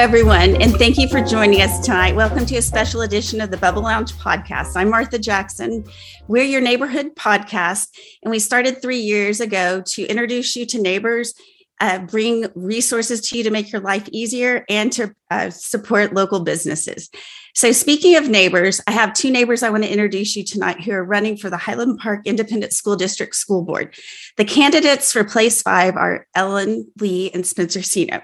everyone, and thank you for joining us tonight. Welcome to a special edition of the Bubble Lounge podcast. I'm Martha Jackson. We're your neighborhood podcast, and we started three years ago to introduce you to neighbors, uh, bring resources to you to make your life easier, and to uh, support local businesses. So, speaking of neighbors, I have two neighbors I want to introduce you tonight who are running for the Highland Park Independent School District School Board. The candidates for place five are Ellen Lee and Spencer Siino.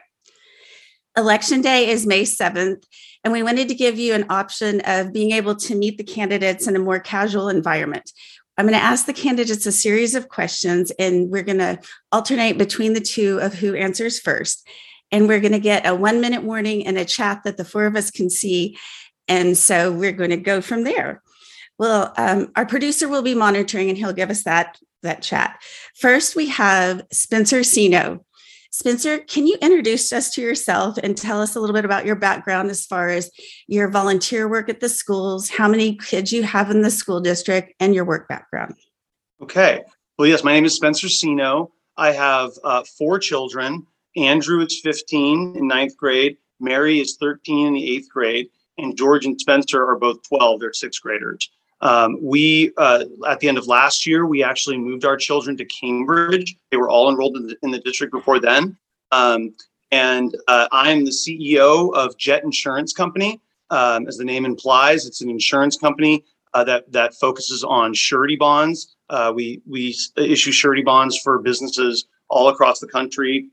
Election day is May 7th, and we wanted to give you an option of being able to meet the candidates in a more casual environment. I'm going to ask the candidates a series of questions, and we're going to alternate between the two of who answers first. And we're going to get a one minute warning and a chat that the four of us can see. And so we're going to go from there. Well, um, our producer will be monitoring and he'll give us that, that chat. First, we have Spencer Siino. Spencer, can you introduce us to yourself and tell us a little bit about your background as far as your volunteer work at the schools, how many kids you have in the school district, and your work background? Okay. Well, yes, my name is Spencer Siino. I have uh, four children. Andrew is 15 in ninth grade, Mary is 13 in the eighth grade, and George and Spencer are both 12. They're sixth graders. Um, we, uh, at the end of last year, we actually moved our children to Cambridge. They were all enrolled in the, in the district before then. Um, and uh, I'm the CEO of Jet Insurance Company. Um, as the name implies, it's an insurance company uh, that that focuses on surety bonds. Uh, we we issue surety bonds for businesses all across the country,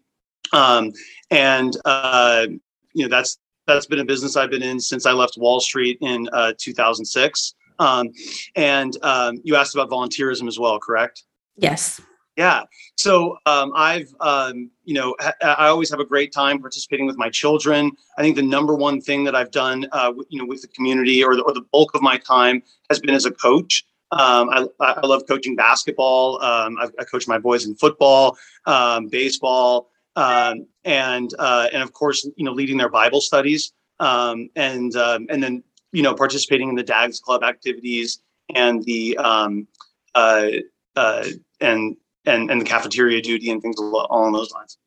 um, and uh, you know that's that's been a business I've been in since I left Wall Street in uh, 2006. Um, and um, you asked about volunteerism as well, correct? Yes. Yeah. So um, I've, um, you know, ha- I always have a great time participating with my children. I think the number one thing that I've done, uh, w- you know, with the community or the, or the bulk of my time has been as a coach. Um, I, I love coaching basketball. Um, I, I coach my boys in football, um, baseball, um, and uh, and of course, you know, leading their Bible studies. Um, and um, and then you know, participating in the DAGS club activities and the um, uh, uh, and and and the cafeteria duty and things along those lines.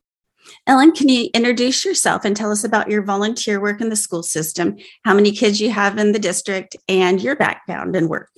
Ellen, can you introduce yourself and tell us about your volunteer work in the school system, how many kids you have in the district, and your background and work?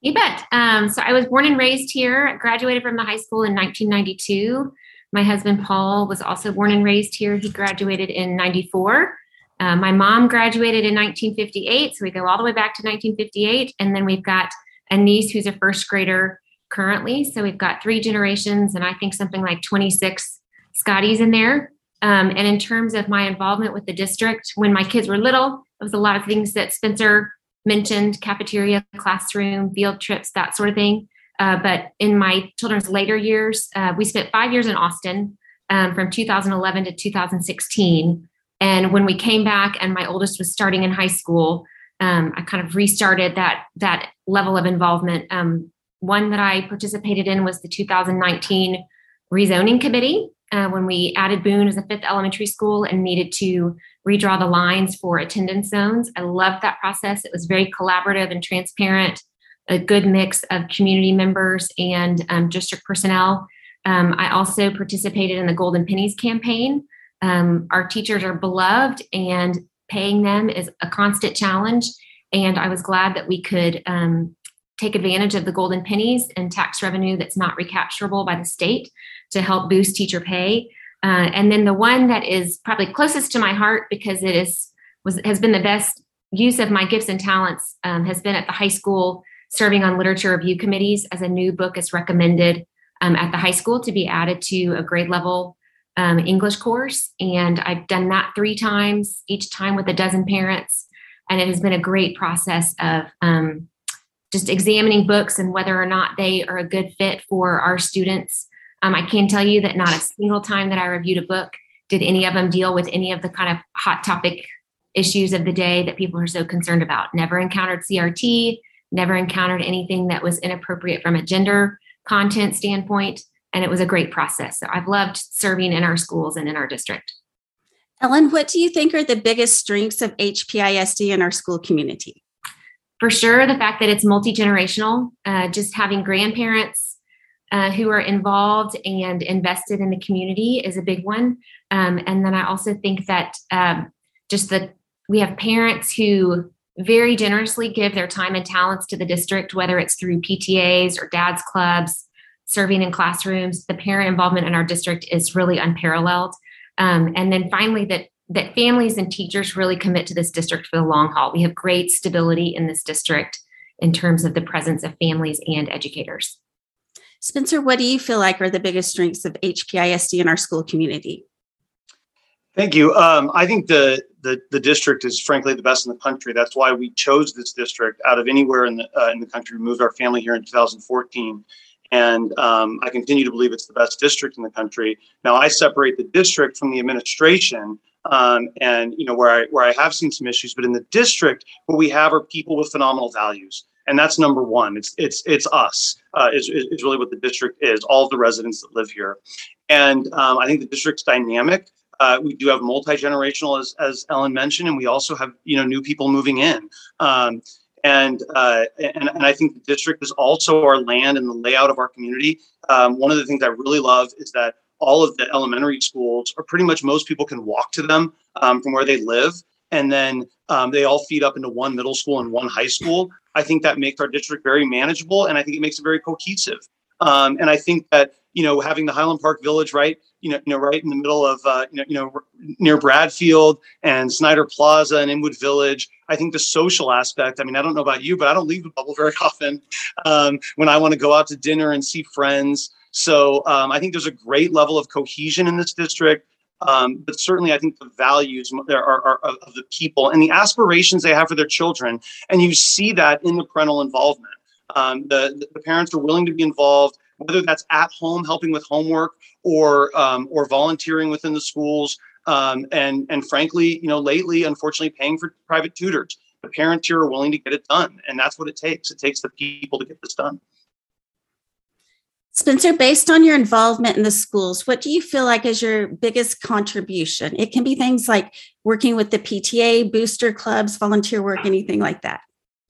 You bet. Um, so I was born and raised here, graduated from the high school in 1992. My husband Paul was also born and raised here. He graduated in 94. Uh, my mom graduated in 1958, so we go all the way back to 1958. And then we've got a niece who's a first grader currently. So we've got three generations, and I think something like 26 Scotties in there. Um, and in terms of my involvement with the district, when my kids were little, it was a lot of things that Spencer mentioned cafeteria, classroom, field trips, that sort of thing. Uh, but in my children's later years, uh, we spent five years in Austin um, from 2011 to 2016. And when we came back and my oldest was starting in high school, um, I kind of restarted that that level of involvement. Um, one that I participated in was the 2019 rezoning committee uh, when we added Boone as a fifth elementary school and needed to redraw the lines for attendance zones. I loved that process. It was very collaborative and transparent, a good mix of community members and um, district personnel. Um, I also participated in the Golden Pennies campaign, um, our teachers are beloved, and paying them is a constant challenge. And I was glad that we could um, take advantage of the golden pennies and tax revenue that's not recapturable by the state to help boost teacher pay. Uh, and then the one that is probably closest to my heart because it is was has been the best use of my gifts and talents um, has been at the high school serving on literature review committees as a new book is recommended um, at the high school to be added to a grade level um, English course. And I've done that three times, each time with a dozen parents. And it has been a great process of um, just examining books and whether or not they are a good fit for our students. Um, I can tell you that not a single time that I reviewed a book did any of them deal with any of the kind of hot topic issues of the day that people are so concerned about. Never encountered CRT, never encountered anything that was inappropriate from a gender content standpoint and it was a great process. So I've loved serving in our schools and in our district. Ellen, what do you think are the biggest strengths of HPISD in our school community? For sure, the fact that it's multi generational, uh, just having grandparents uh, who are involved and invested in the community is a big one. Um, and then I also think that um, just the we have parents who very generously give their time and talents to the district, whether it's through PTAs or dads clubs, serving in classrooms. The parent involvement in our district is really unparalleled. Um, and then finally, that that families and teachers really commit to this district for the long haul. We have great stability in this district in terms of the presence of families and educators. Spencer, what do you feel like are the biggest strengths of HPISD in our school community? Thank you. Um, I think the, the the district is frankly the best in the country. That's why we chose this district out of anywhere in the uh, in the country. We moved our family here in 2014, and um, I continue to believe it's the best district in the country. Now I separate the district from the administration, um, and you know where I where I have seen some issues, but in the district, what we have are people with phenomenal values, and that's number one. It's it's it's us. Uh, is is really what the district is. All the residents that live here, and um, I think the district's dynamic. Uh, we do have multi generational, as as Ellen mentioned, and we also have you know new people moving in. Um, and, uh, and and I think the district is also our land and the layout of our community. Um, one of the things I really love is that all of the elementary schools are pretty much most people can walk to them um, from where they live, and then um, they all feed up into one middle school and one high school. I think that makes our district very manageable, and I think it makes it very cohesive. Um, and I think that you know having the Highland Park Village right, you know, you know, right in the middle of uh, you know, you know, near Bradfield and Snider Plaza and Inwood Village. I think the social aspect. I mean, I don't know about you, but I don't leave the bubble very often. Um, when I want to go out to dinner and see friends, so um, I think there's a great level of cohesion in this district. Um, but certainly, I think the values are, are, are, of the people and the aspirations they have for their children, and you see that in the parental involvement. Um, the, the parents are willing to be involved, whether that's at home helping with homework or um, or volunteering within the schools, um, and and frankly, you know, lately, unfortunately, paying for private tutors. The parents here are willing to get it done, and that's what it takes. It takes the people to get this done. Spencer, based on your involvement in the schools, what do you feel like is your biggest contribution? It can be things like working with the PTA, booster clubs, volunteer work, anything like that.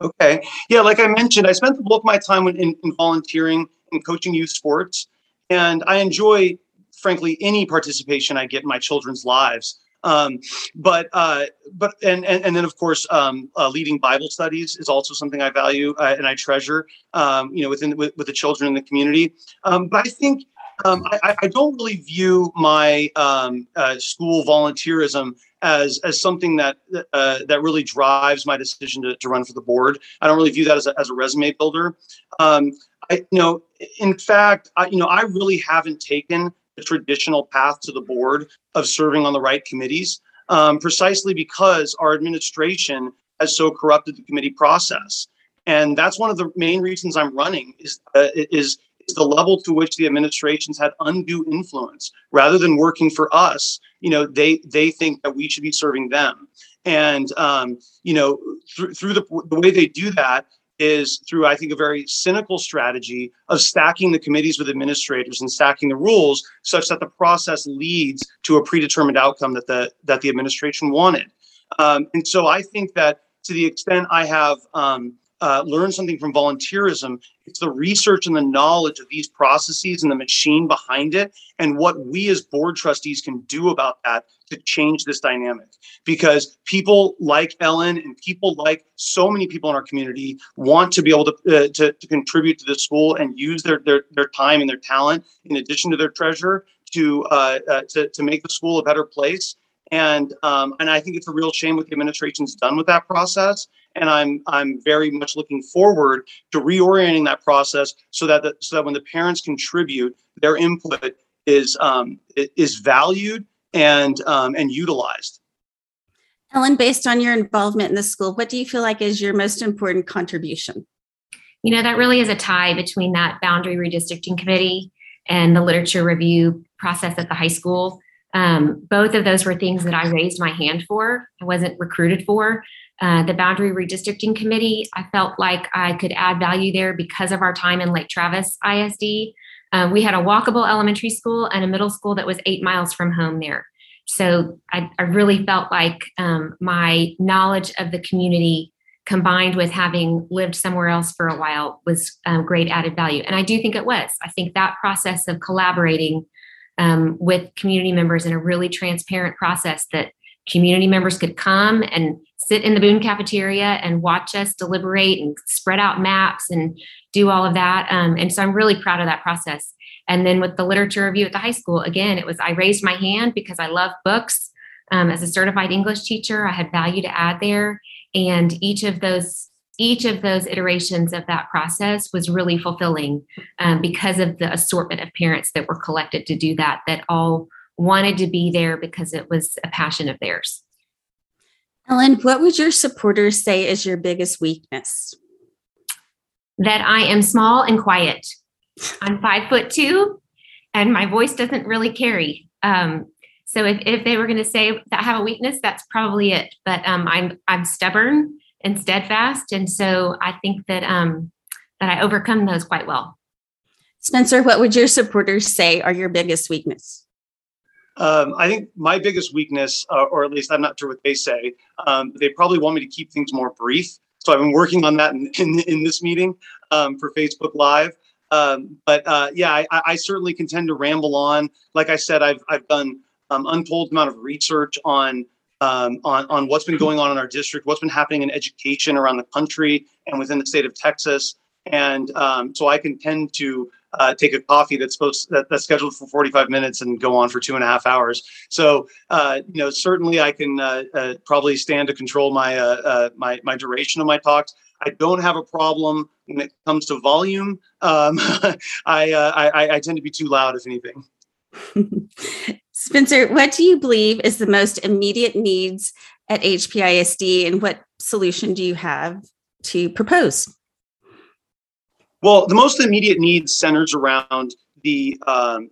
Okay. Yeah, like I mentioned, I spent the bulk of my time in, in volunteering and coaching youth sports. And I enjoy, frankly, any participation I get in my children's lives. Um, but uh, but and, and and then of course um, uh, leading Bible studies is also something I value uh, and I treasure. Um, you know, within with, with, the children in the community. Um, but I think um, I, I, don't really view my um, uh, school volunteerism as as something that uh, that really drives my decision to, to run for the board. I don't really view that as a, as a resume builder. Um, I, you know, in fact, I, you know, I really haven't taken the traditional path to the board of serving on the right committees, um, precisely because our administration has so corrupted the committee process. And that's one of the main reasons I'm running is uh, is is the level to which the administrations had undue influence rather than working for us you know they they think that we should be serving them. And um, you know through, through the, the way they do that is through i think a very cynical strategy of stacking the committees with administrators and stacking the rules such that the process leads to a predetermined outcome that the that the administration wanted. Um, and so i think that to the extent i have um, uh, learn something from volunteerism. It's the research and the knowledge of these processes and the machine behind it, and what we as board trustees can do about that to change this dynamic. Because people like Ellen and people like so many people in our community want to be able to, uh, to, to, contribute to the school and use their, their, their time and their talent in addition to their treasure to, uh, uh to, to make the school a better place. And um, and I think it's a real shame what the administration's done with that process and I'm I'm very much looking forward to reorienting that process so that the, so that when the parents contribute, their input is um, is valued and um, and utilized. Ellen, based on your involvement in the school, what do you feel like is your most important contribution? You know, that really is a tie between that boundary redistricting committee and the literature review process at the high school. Um, both of those were things that I raised my hand for. I wasn't recruited for, uh, the Boundary Redistricting Committee. I felt like I could add value there because of our time in Lake Travis ISD. Uh, we had a walkable elementary school and a middle school that was eight miles from home there. So I, I really felt like um, my knowledge of the community combined with having lived somewhere else for a while was um, great added value. And I do think it was. I think that process of collaborating um, with community members in a really transparent process that community members could come and sit in the Boone cafeteria and watch us deliberate and spread out maps and do all of that. Um, and so I'm really proud of that process. And then with the literature review at the high school, again, it was I raised my hand because I love books. Um, as a certified English teacher, I had value to add there, and each of those each of those iterations of that process was really fulfilling um, because of the assortment of parents that were collected to do that that all wanted to be there because it was a passion of theirs. Ellen, what would your supporters say is your biggest weakness? That I am small and quiet. I'm five foot two, and my voice doesn't really carry. Um, so if, if they were going to say that I have a weakness, that's probably it. But um, I'm I'm stubborn and steadfast, and so I think that um, that I overcome those quite well. Spencer, what would your supporters say are your biggest weakness? Um, I think my biggest weakness, uh, or at least I'm not sure what they say, um, they probably want me to keep things more brief. So I've been working on that in, in, in this meeting um, for Facebook Live. Um, but uh, yeah, I, I, certainly can tend to ramble on. Like I said, I've, I've done um, untold amount of research on, um, on, on what's been going on in our district, what's been happening in education around the country and within the state of Texas. And so I can tend to uh, take a coffee that's supposed that, that's scheduled for 45 minutes and go on for two and a half hours. So uh, you know, certainly I can uh, uh probably stand to control my uh, uh, my my duration of my talks. I don't have a problem when it comes to volume. Um, I, I I tend to be too loud, if anything. Spencer, what do you believe is the most immediate needs at HPISD, and what solution do you have to propose? Well, the most immediate need centers around the, um,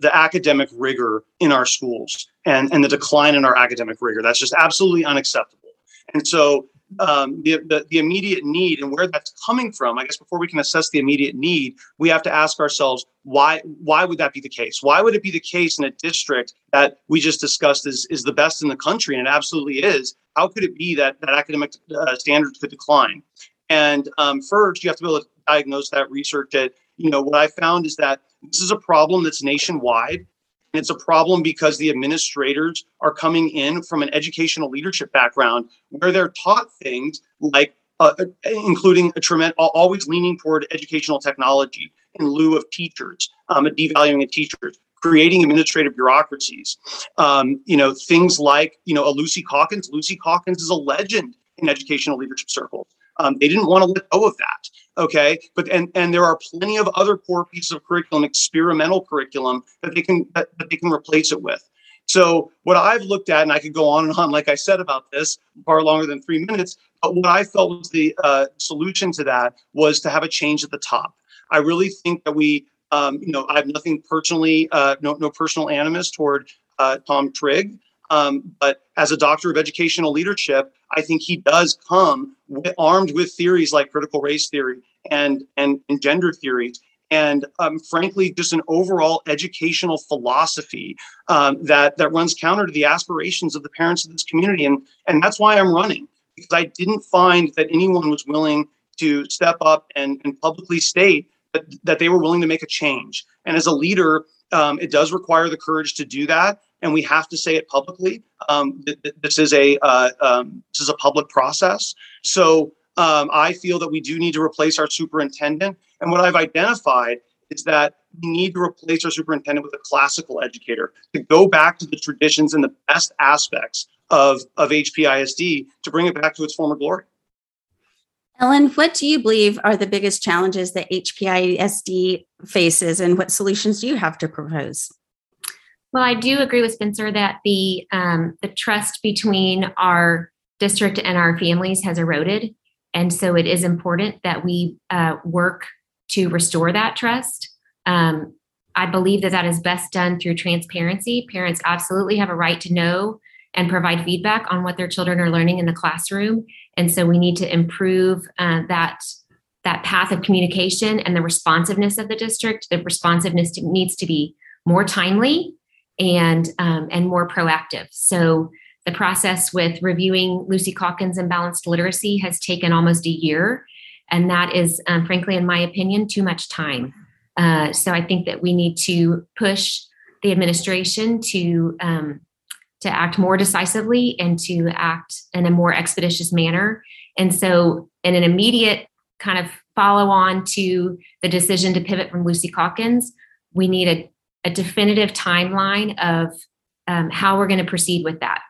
the, academic rigor in our schools and and the decline in our academic rigor. That's just absolutely unacceptable. And so um, the, the, the immediate need and where that's coming from, I guess before we can assess the immediate need, we have to ask ourselves why why would that be the case? Why would it be the case in a district that we just discussed is is the best in the country and it absolutely is? How could it be that that academic uh, standards could decline? And um, first, you have to be able to diagnose that research. That you know what I found is that this is a problem that's nationwide. And it's a problem because the administrators are coming in from an educational leadership background where they're taught things like, uh, including a tremendous, always leaning toward educational technology in lieu of teachers, um, devaluing of teachers, creating administrative bureaucracies. Um, you know, things like, you know, a Lucy Calkins. Lucy Calkins is a legend in educational leadership circles. Um, they didn't want to let go of that. Okay, but and and there are plenty of other core pieces of curriculum, experimental curriculum that they can that, that they can replace it with. So what I've looked at, and I could go on and on, like I said about this, far longer than three minutes. But what I felt was the uh, solution to that was to have a change at the top. I really think that we, um, you know, I have nothing personally, uh, no no personal animus toward uh, Tom Trigg. Um, but as a doctor of educational leadership, I think he does come with, armed with theories like critical race theory and and, and gender theories, and um, frankly, just an overall educational philosophy um, that that runs counter to the aspirations of the parents of this community, and and that's why I'm running because I didn't find that anyone was willing to step up and, and publicly state that, that they were willing to make a change. And as a leader, um, it does require the courage to do that and we have to say it publicly. Um, th- th- this is a uh, um, this is a public process. So um, I feel that we do need to replace our superintendent. And what I've identified is that we need to replace our superintendent with a classical educator to go back to the traditions and the best aspects of of HPISD to bring it back to its former glory. Ellen, what do you believe are the biggest challenges that HPISD faces, and what solutions do you have to propose? Well, I do agree with Spencer that the um, the trust between our district and our families has eroded, and so it is important that we uh, work to restore that trust. Um, I believe that that is best done through transparency. Parents absolutely have a right to know and provide feedback on what their children are learning in the classroom, and so we need to improve uh, that that path of communication and the responsiveness of the district. The responsiveness to, needs to be more timely and um, and more proactive. So the process with reviewing Lucy Calkins and balanced literacy has taken almost a year, and that is, um, frankly, in my opinion, too much time. Uh, so I think that we need to push the administration to um, to act more decisively and to act in a more expeditious manner. And so, in an immediate kind of follow on to the decision to pivot from Lucy Calkins, we need a, a definitive timeline of um, how we're going to proceed with that.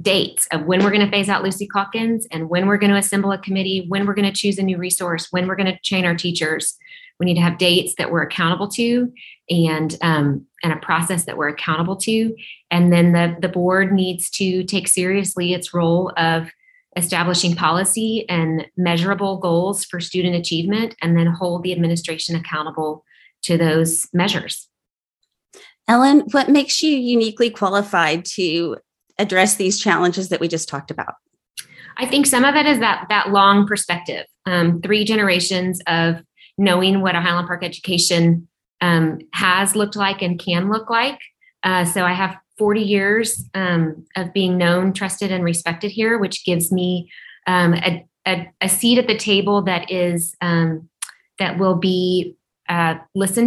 Dates of when we're going to phase out Lucy Calkins and when we're going to assemble a committee, when we're going to choose a new resource, when we're going to train our teachers. We need to have dates that we're accountable to and um, and a process that we're accountable to. And then the, the board needs to take seriously its role of establishing policy and measurable goals for student achievement, and then hold the administration accountable to those measures. Ellen, what makes you uniquely qualified to address these challenges that we just talked about? I think some of it is that that long perspective, um, three generations of knowing what a Highland Park education um, has looked like and can look like. Uh, so I have 40 years um, of being known, trusted, and respected here, which gives me um, a, a, a, seat at the table that is um, that will be uh,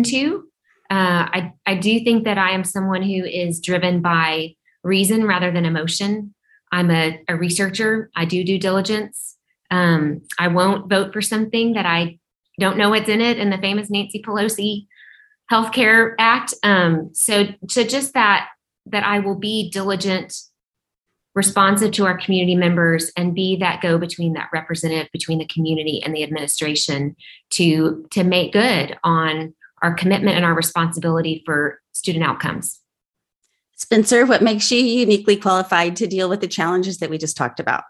to. Uh, I, I do think that I am someone who is driven by reason rather than emotion. I'm a, a researcher. I do due diligence. Um, I won't vote for something that I don't know what's in it in the famous Nancy Pelosi Healthcare Act. Um, so, so just that that I will be diligent, responsive to our community members, and be that go between that representative between the community and the administration to to make good on our commitment and our responsibility for student outcomes. Spencer, what makes you uniquely qualified to deal with the challenges that we just talked about?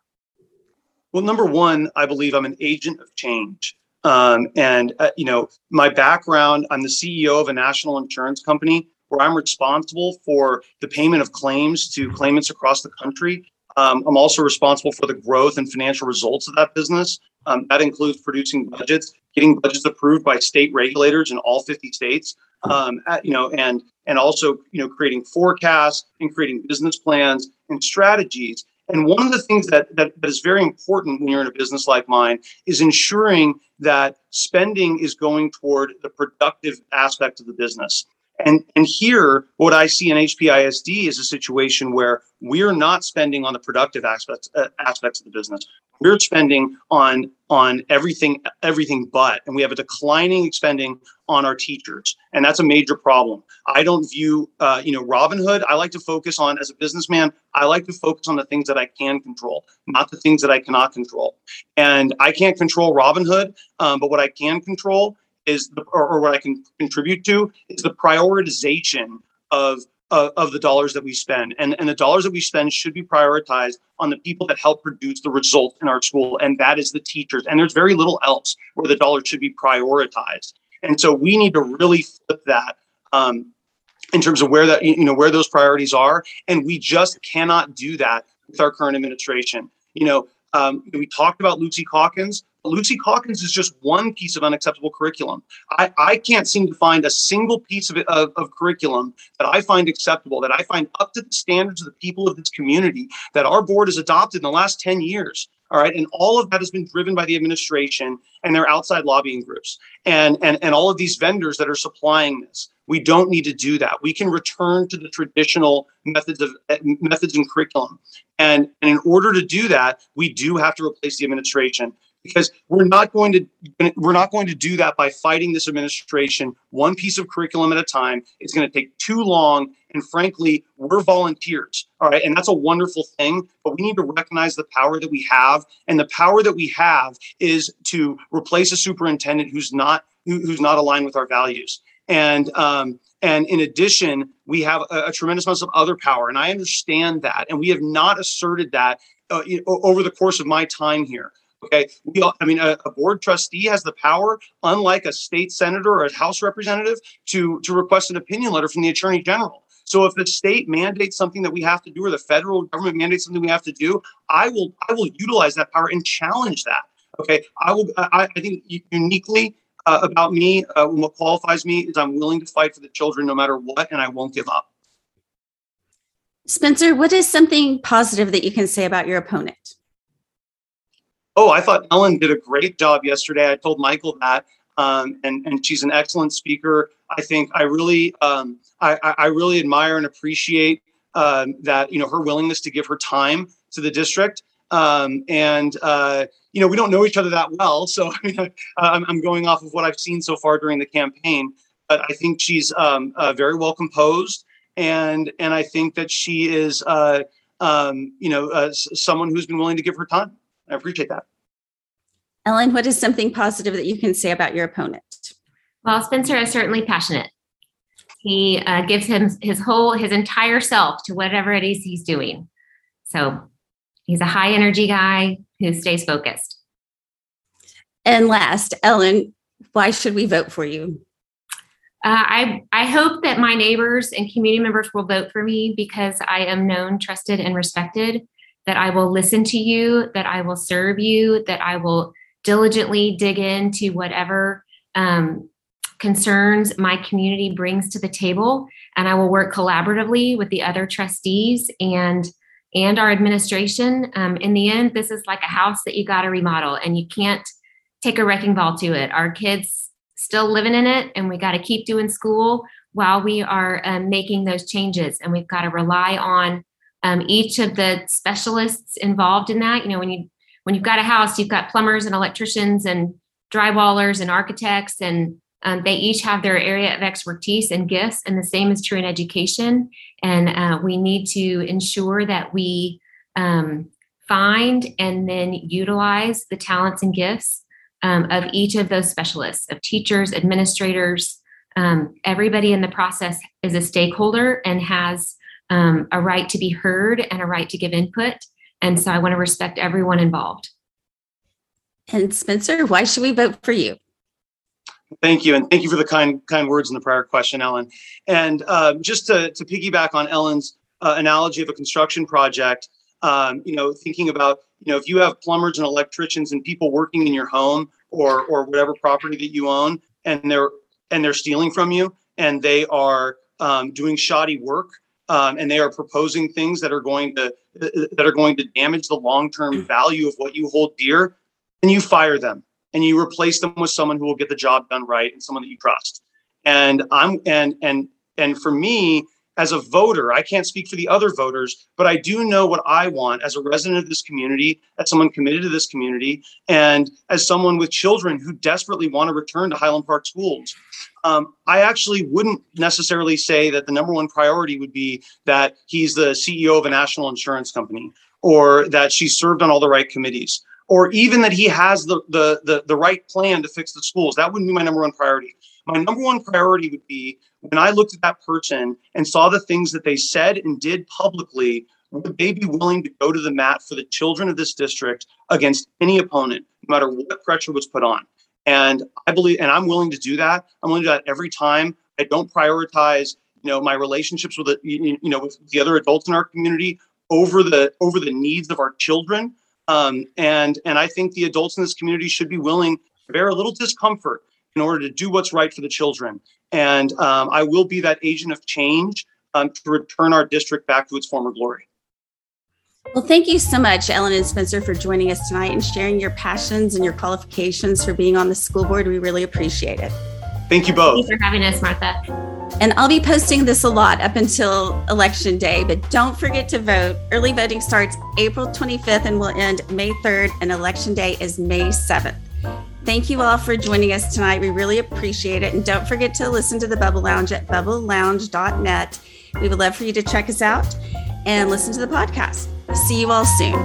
Well, number one, I believe I'm an agent of change. Um, and, uh, you know, my background, I'm the CEO of a national insurance company where I'm responsible for the payment of claims to claimants across the country. Um, I'm also responsible for the growth and financial results of that business. Um, that includes producing budgets, getting budgets approved by state regulators in all 50 states, um, at, you know, and and also you know creating forecasts and creating business plans and strategies. And one of the things that, that, that is very important when you're in a business like mine is ensuring that spending is going toward the productive aspect of the business. And, and here, what I see in HPISD is a situation where we're not spending on the productive aspects uh, aspects of the business. We're spending on on everything everything but, and we have a declining spending on our teachers, and that's a major problem. I don't view uh, you know Robin Hood. I like to focus on as a businessman. I like to focus on the things that I can control, not the things that I cannot control. And I can't control Robin Hood, um, but what I can control is the, or, or what I can contribute to is the prioritization of of, of, the dollars that we spend. And, and the dollars that we spend should be prioritized on the people that help produce the results in our school, and that is the teachers. And there's very little else where the dollars should be prioritized. And so we need to really flip that um, in terms of where that you know where those priorities are, and we just cannot do that with our current administration. You know, um, we talked about Lucy Calkins. Lucy Calkins is just one piece of unacceptable curriculum. I, I can't seem to find a single piece of, of, of curriculum that I find acceptable, that I find up to the standards of the people of this community that our board has adopted in the last 10 years. All right. And all of that has been driven by the administration and their outside lobbying groups and, and, and all of these vendors that are supplying this. We don't need to do that. We can return to the traditional methods of eh, methods and curriculum. And, and in order to do that, we do have to replace the administration because we're not going to we're not going to do that by fighting this administration one piece of curriculum at a time it's going to take too long and frankly we're volunteers all right and that's a wonderful thing but we need to recognize the power that we have and the power that we have is to replace a superintendent who's not who's not aligned with our values and um, and in addition, we have a, a, tremendous amount of other power, and I understand that. And we have not asserted that uh, over the course of my time here. Okay, we all, I mean, a, a, board trustee has the power, unlike a state senator or a House representative, to to request an opinion letter from the Attorney General. So if the state mandates something that we have to do, or the federal government mandates something we have to do, I will I will utilize that power and challenge that. Okay, I will. I, I think uniquely uh, about me, uh, what qualifies me is I'm willing to fight for the children no matter what, and I won't give up. Spencer, what is something positive that you can say about your opponent? Oh, I thought Ellen did a great job yesterday. I told Michael that. Um, and, and she's an excellent speaker. I think I really, um, I, I really admire and appreciate um, that you know her willingness to give her time to the district. Um, and uh, you know we don't know each other that well, so I'm, I'm going off of what I've seen so far during the campaign. But I think she's um, uh, very well composed, and and I think that she is uh, um, you know uh, someone who's been willing to give her time. I appreciate that. Ellen, what is something positive that you can say about your opponent? Well, Spencer is certainly passionate. He uh, gives him his whole, his entire self to whatever it is he's doing. So he's a high energy guy who stays focused. And last, Ellen, why should we vote for you? Uh, I I hope that my neighbors and community members will vote for me because I am known, trusted, and respected. That I will listen to you, that I will serve you, that I will diligently dig into whatever um, concerns my community brings to the table. And i will work collaboratively with the other trustees and and our administration. Um, in the end this is like a house that you got to remodel and you can't take a wrecking ball to it. Our kids still living in it and we got to keep doing school while we are um, making those changes. And we've got to rely on um, each of the specialists involved in that you know when you when you've got a house, you've got plumbers and electricians and drywallers and architects, and um, they each have their area of expertise and gifts. And the same is true in education. And uh, we need to ensure that we um, find and then utilize the talents and gifts um, of each of those specialists, of teachers, administrators. Um, everybody in the process is a stakeholder and has um, a right to be heard and a right to give input. And so I want to respect everyone involved. And Spencer, why should we vote for you? Thank you, and thank you for the kind kind words in the prior question, Ellen. And uh, just to, to piggyback on Ellen's uh, analogy of a construction project, um, you know, thinking about you know if you have plumbers and electricians and people working in your home or or whatever property that you own, and they're and they're stealing from you, and they are um, doing shoddy work, um, and they are proposing things that are going to that are going to damage the long-term value of what you hold dear, and you fire them and you replace them with someone who will get the job done right and someone that you trust. And I'm and and and for me, as a voter, I can't speak for the other voters, but I do know what I want as a resident of this community, as someone committed to this community, and as someone with children who desperately want to return to Highland Park schools. Um, I actually wouldn't necessarily say that the number one priority would be that he's the CEO of a national insurance company or that she served on all the right committees or even that he has the, the, the, the right plan to fix the schools. That wouldn't be my number one priority. My number one priority would be when I looked at that person and saw the things that they said and did publicly, would they be willing to go to the mat for the children of this district against any opponent, no matter what pressure was put on? And I believe, and I'm willing to do that. I'm willing to do that every time. I don't prioritize, you know, my relationships with the, you know, with the other adults in our community over the over the needs of our children. Um, and and I think the adults in this community should be willing to bear a little discomfort in order to do what's right for the children. And um, I will be that agent of change um, to return our district back to its former glory. Well, thank you so much, Ellen and Spencer, for joining us tonight and sharing your passions and your qualifications for being on the school board. We really appreciate it. Thank you both. Thank you for having us, Martha. And I'll be posting this a lot up until election day, but don't forget to vote. Early voting starts April 25th and will end May 3rd, and election day is May 7th. Thank you all for joining us tonight. We really appreciate it. And don't forget to listen to the Bubble Lounge at bubblelounge.net. We would love for you to check us out and listen to the podcast. See you all soon.